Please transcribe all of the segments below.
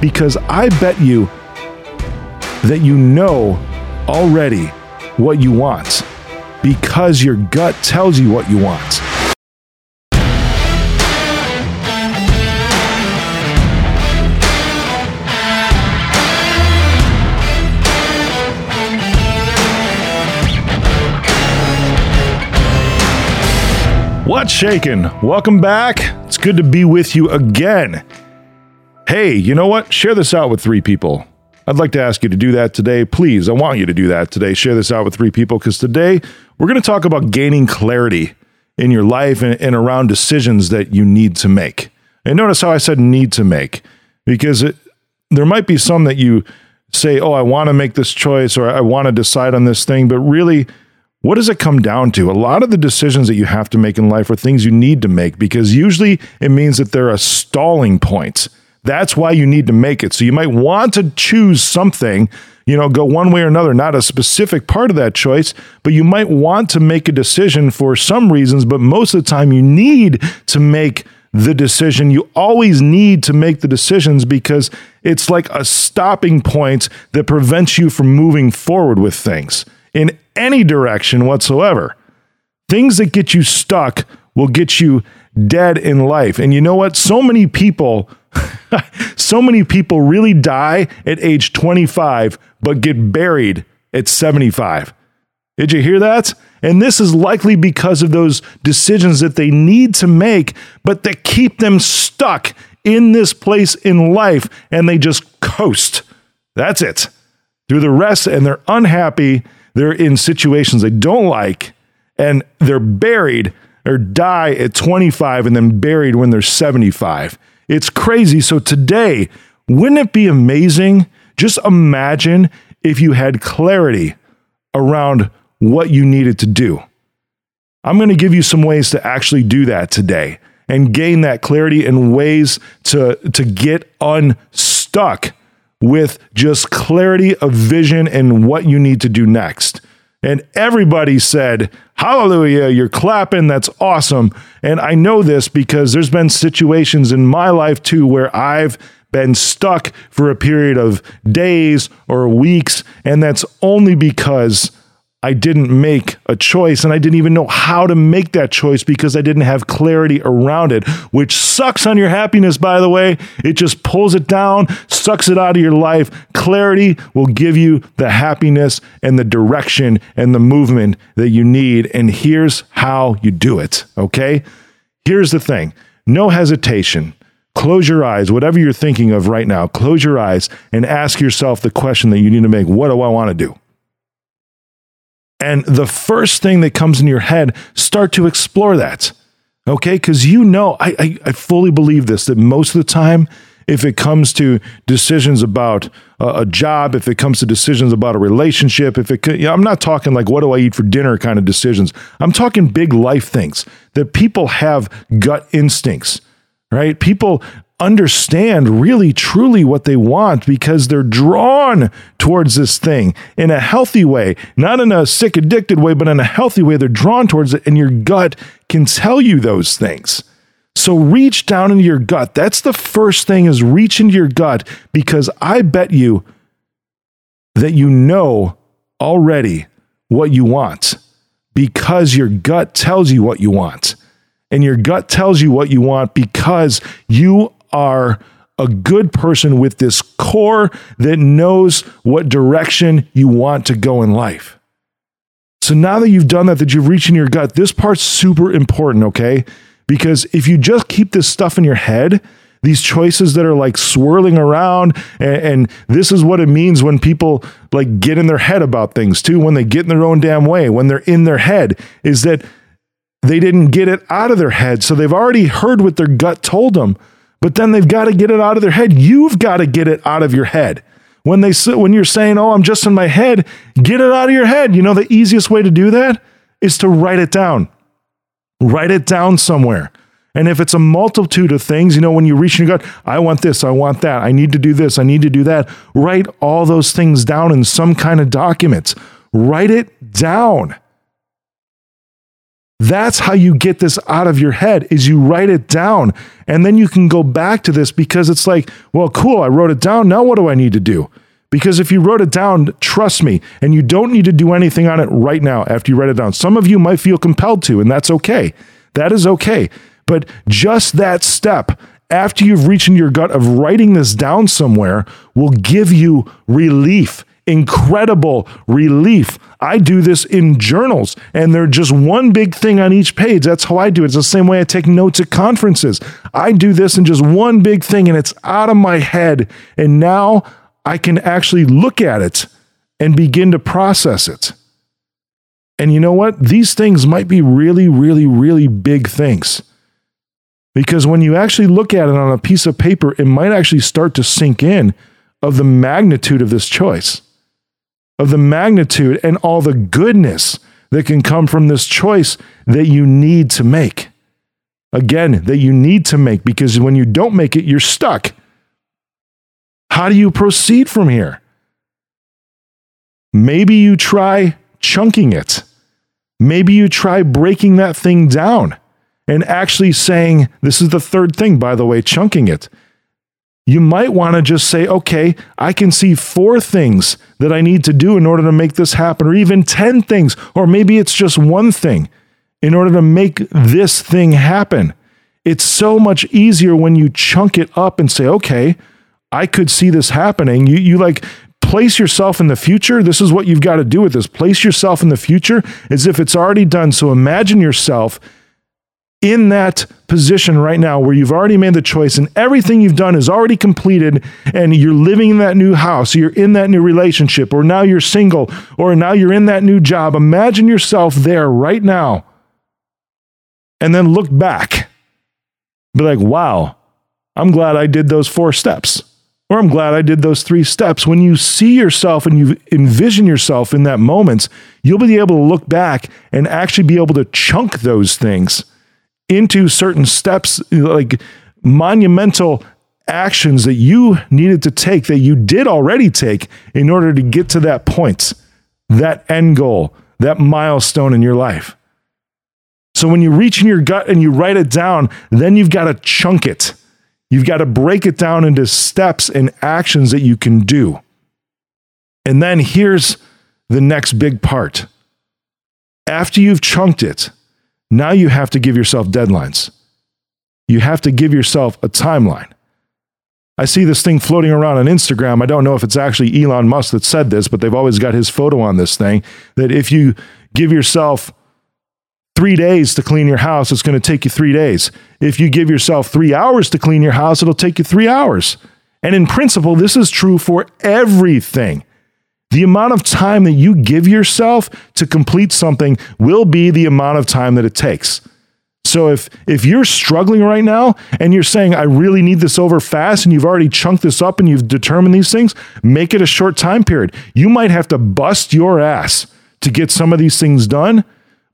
because I bet you that you know already what you want because your gut tells you what you want. What's shaking? Welcome back. It's good to be with you again. Hey, you know what? Share this out with three people. I'd like to ask you to do that today. Please, I want you to do that today. Share this out with three people because today we're going to talk about gaining clarity in your life and, and, around decisions that you need to make. And notice how I said need to make because it, there might be some that you say, oh, I want to make this choice or I want to decide on this thing, but really, what does it come down to? A lot of the decisions that you have to make in life are things you need to make because usually it means that they're a stalling point. That's why you need to make it. So you might want to choose something, you know, go one way or another, not a specific part of that choice, but you might want to make a decision for some reasons, but most of the time you need to make the decision. You always need to make the decisions because it's like a stopping point that prevents you from moving forward with things in any direction whatsoever. Things that get you stuck will get you dead in life. And you know what? So many people, so many people really die at age 25, but get buried at 75. Did you hear that? And this is likely because of those decisions that they need to make, but that keep them stuck in this place in life and they just coast. That's it. Through the rest, and they're unhappy they're in situations they don't like and they're buried or die at 25 and then buried when they're 75. It's crazy. So today, wouldn't it be amazing? Just imagine if you had clarity around what you needed to do. I'm going to give you some ways to actually do that today and gain that clarity and ways to, to get unstuck with just clarity of vision and what you need to do next. And everybody said, Hallelujah, you're clapping. That's awesome. And I know this because there's been situations in my life too where I've been stuck for a period of days or weeks. And that's only because I didn't make a choice and I didn't even know how to make that choice because I didn't have clarity around it, which sucks on your happiness, by the way. It just pulls it down, sucks it out of your life. Clarity will give you the happiness and the direction and the movement that you need. And here's how you do it, okay? Here's the thing no hesitation. Close your eyes, whatever you're thinking of right now, close your eyes and ask yourself the question that you need to make What do I want to do? And the first thing that comes in your head, start to explore that. Okay. Because you know, I, I, I, fully believe this that most of the time, if it comes to decisions about a, a job, if it comes to decisions about a relationship, if it, you know, I'm not talking like what do I eat for dinner kind of decisions. I'm talking big life things that people have gut instincts, right? People understand really truly what they want because they're drawn towards this thing in a healthy way, not in a sick, addicted way, but in a healthy way. They're drawn towards it, and your gut can tell you those things. So reach down into your gut. That's the first thing is reach into your gut because I bet you that you know already what you want because your gut tells you what you want. And your gut tells you what you want because you are a good person with this core that knows what direction you want to go in life. So now that you've done that, that you've reached in your gut, this part's super important, okay? Because if you just keep this stuff in your head, these choices that are like swirling around, and, and, this is what it means when people like get in their head about things too, when they get in their own damn way, when they're in their head, is that they didn't get it out of their head. So they've already heard what their gut told them but then they've got to get it out of their head. You've got to get it out of your head. When they when you're saying, "Oh, I'm just in my head," get it out of your head. You know the easiest way to do that is to write it down. Write it down somewhere. And if it's a multitude of things, you know, when you reach your gut, I want this, I want that, I need to do this, I need to do that. Write all those things down in some kind of documents. Write it down. That's how you get this out of your head is you write it down and then you can go back to this because it's like, well, cool, I wrote it down. Now what do I need to do? Because if you wrote it down, trust me, and you don't need to do anything on it right now after you write it down. Some of you might feel compelled to, and that's okay. That is okay. But just that step after you've reached in your gut of writing this down somewhere will give you relief incredible relief. I do this in journals, and they're just one big thing on each page. That's how I do it. It's the same way I take notes at conferences. I do this in just one big thing, and it's out of my head. And now I can actually look at it and begin to process it. And you know what? These things might be really, really, really big things. Because when you actually look at it on a piece of paper, it might actually start to sink in of the magnitude of this choice of the magnitude and all the goodness that can come from this choice that you need to make. Again, that you need to make because when you don't make it, you're stuck. How do you proceed from here? Maybe you try chunking it. Maybe you try breaking that thing down and actually saying, This is the third thing, by the way, chunking it you might want to just say, okay, I can see four things that I need to do in order to make this happen, or even 10 things, or maybe it's just one thing in order to make this thing happen. It's so much easier when you chunk it up and say, okay, I could see this happening. You, you like place yourself in the future. This is what you've got to do with this. Place yourself in the future as if it's already done. So imagine yourself in that position right now where you've already made the choice and everything you've done is already completed and you're living in that new house, you're in that new relationship, or now you're single, or now you're in that new job. Imagine yourself there right now. And then look back. Be like, wow, I'm glad I did those four steps. Or I'm glad I did those three steps. When you see yourself and you envision yourself in that moment, you'll be able to look back and actually be able to chunk those things into certain steps, like monumental actions that you needed to take that you did already take in order to get to that point, that end goal, that milestone in your life. So when you reach in your gut and you write it down, then you've got to chunk it. You've got to break it down into steps and actions that you can do. And then here's the next big part. After you've chunked it, now you have to give yourself deadlines. You have to give yourself a timeline. I see this thing floating around on Instagram. I don't know if it's actually Elon Musk that said this, but they've always got his photo on this thing that if you give yourself three days to clean your house, it's going to take you three days. If you give yourself three hours to clean your house, it'll take you three hours. And in principle, this is true for everything. The amount of time that you give yourself to complete something will be the amount of time that it takes. So if if you're struggling right now and you're saying I really need this over fast and you've already chunked this up and you've determined these things, make it a short time period. You might have to bust your ass to get some of these things done,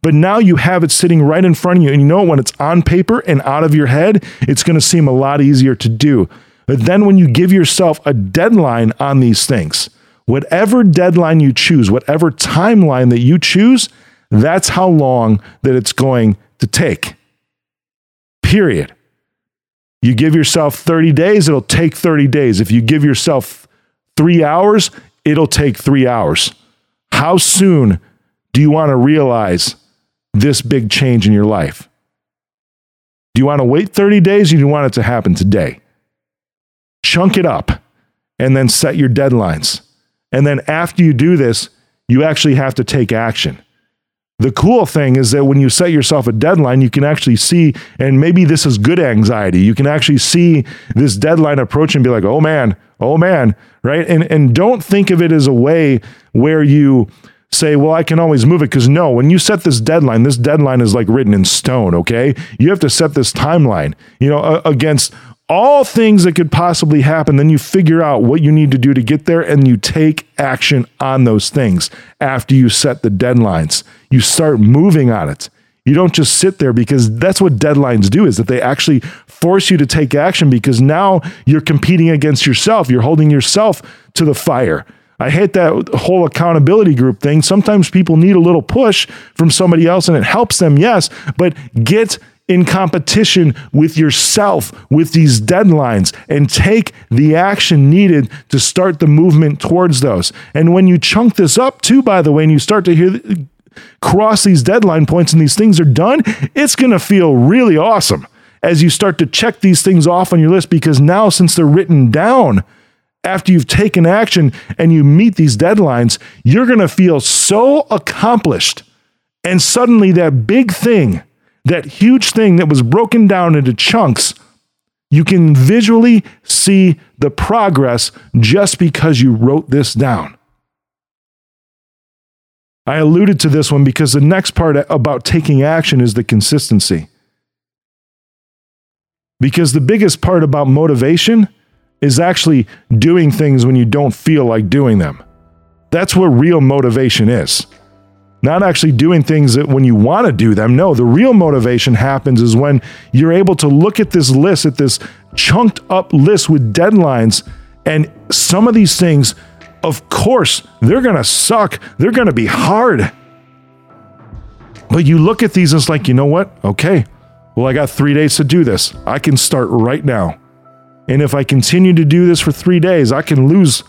but now you have it sitting right in front of you and you know when it's on paper and out of your head, it's going to seem a lot easier to do. But then when you give yourself a deadline on these things, Whatever deadline you choose, whatever timeline that you choose, that's how long that it's going to take. Period. You give yourself 30 days, it'll take 30 days. If you give yourself three hours, it'll take three hours. How soon do you want to realize this big change in your life? Do you want to wait 30 days or do you want it to happen today? Chunk it up and then set your deadlines. And then after you do this, you actually have to take action. The cool thing is that when you set yourself a deadline, you can actually see, and maybe this is good anxiety. You can actually see this deadline approach and be like, oh man, oh man, right? And, and don't think of it as a way where you say, well, I can always move it. Because no, when you set this deadline, this deadline is like written in stone, okay? You have to set this timeline, you know, against all things that could possibly happen. Then you figure out what you need to do to get there and you take action on those things after you set the deadlines. You start moving on it. You don't just sit there because that's what deadlines do is that they actually force you to take action because now you're competing against yourself. You're holding yourself to the fire. I hate that whole accountability group thing. Sometimes people need a little push from somebody else and it helps them, yes, but get in competition with yourself with these deadlines and take the action needed to start the movement towards those. And when you chunk this up, too, by the way, and you start to hear cross these deadline points and these things are done, it's going to feel really awesome as you start to check these things off on your list because now, since they're written down, after you've taken action and you meet these deadlines, you're going to feel so accomplished. And suddenly, that big thing, that huge thing that was broken down into chunks, you can visually see the progress just because you wrote this down. I alluded to this one because the next part about taking action is the consistency. Because the biggest part about motivation is actually doing things when you don't feel like doing them. That's what real motivation is. Not actually doing things that when you want to do them. No, the real motivation happens is when you're able to look at this list, at this chunked up list with deadlines, and some of these things of course, they're going to suck. They're going to be hard. But you look at these and it's like, you know what? Okay, well, I got three days to do this. I can start right now. And if I continue to do this for three days, I can lose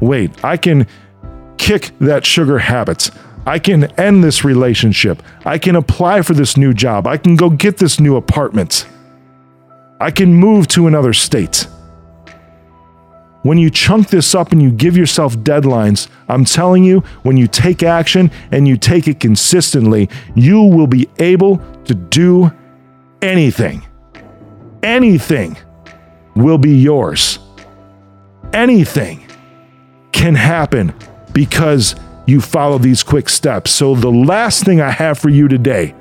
weight. I can kick that sugar habit. I can end this relationship. I can apply for this new job. I can go get this new apartment. I can move to another state. When you chunk this up and you give yourself deadlines, I'm telling you, when you take action and you take it consistently, you will be able to do anything. Anything will be yours. Anything can happen because you follow these quick steps. So, the last thing I have for you today,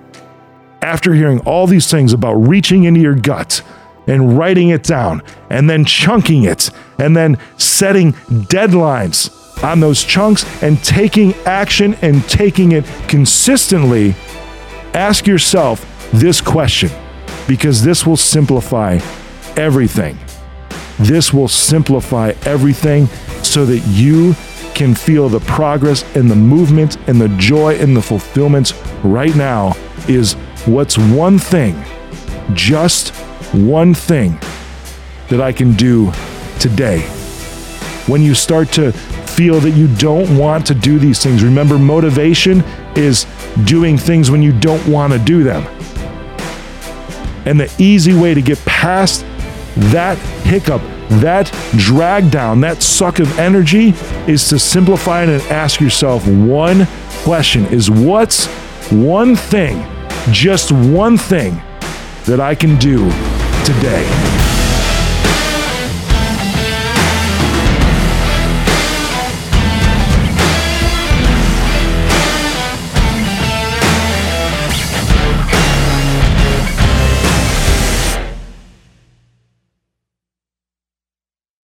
after hearing all these things about reaching into your gut, and writing it down and then chunking it and then setting deadlines on those chunks and taking action and taking it consistently, ask yourself this question because this will simplify everything. This will simplify everything so that you can feel the progress and the movement and the joy and the fulfillment right now is what's one thing, just one thing that I can do today. When you start to feel that you don't want to do these things, remember motivation is doing things when you don't want to do them. And the easy way to get past that hiccup, that drag down, that suck of energy is to simplify it and ask yourself one question is what's one thing, just one thing that I can do today.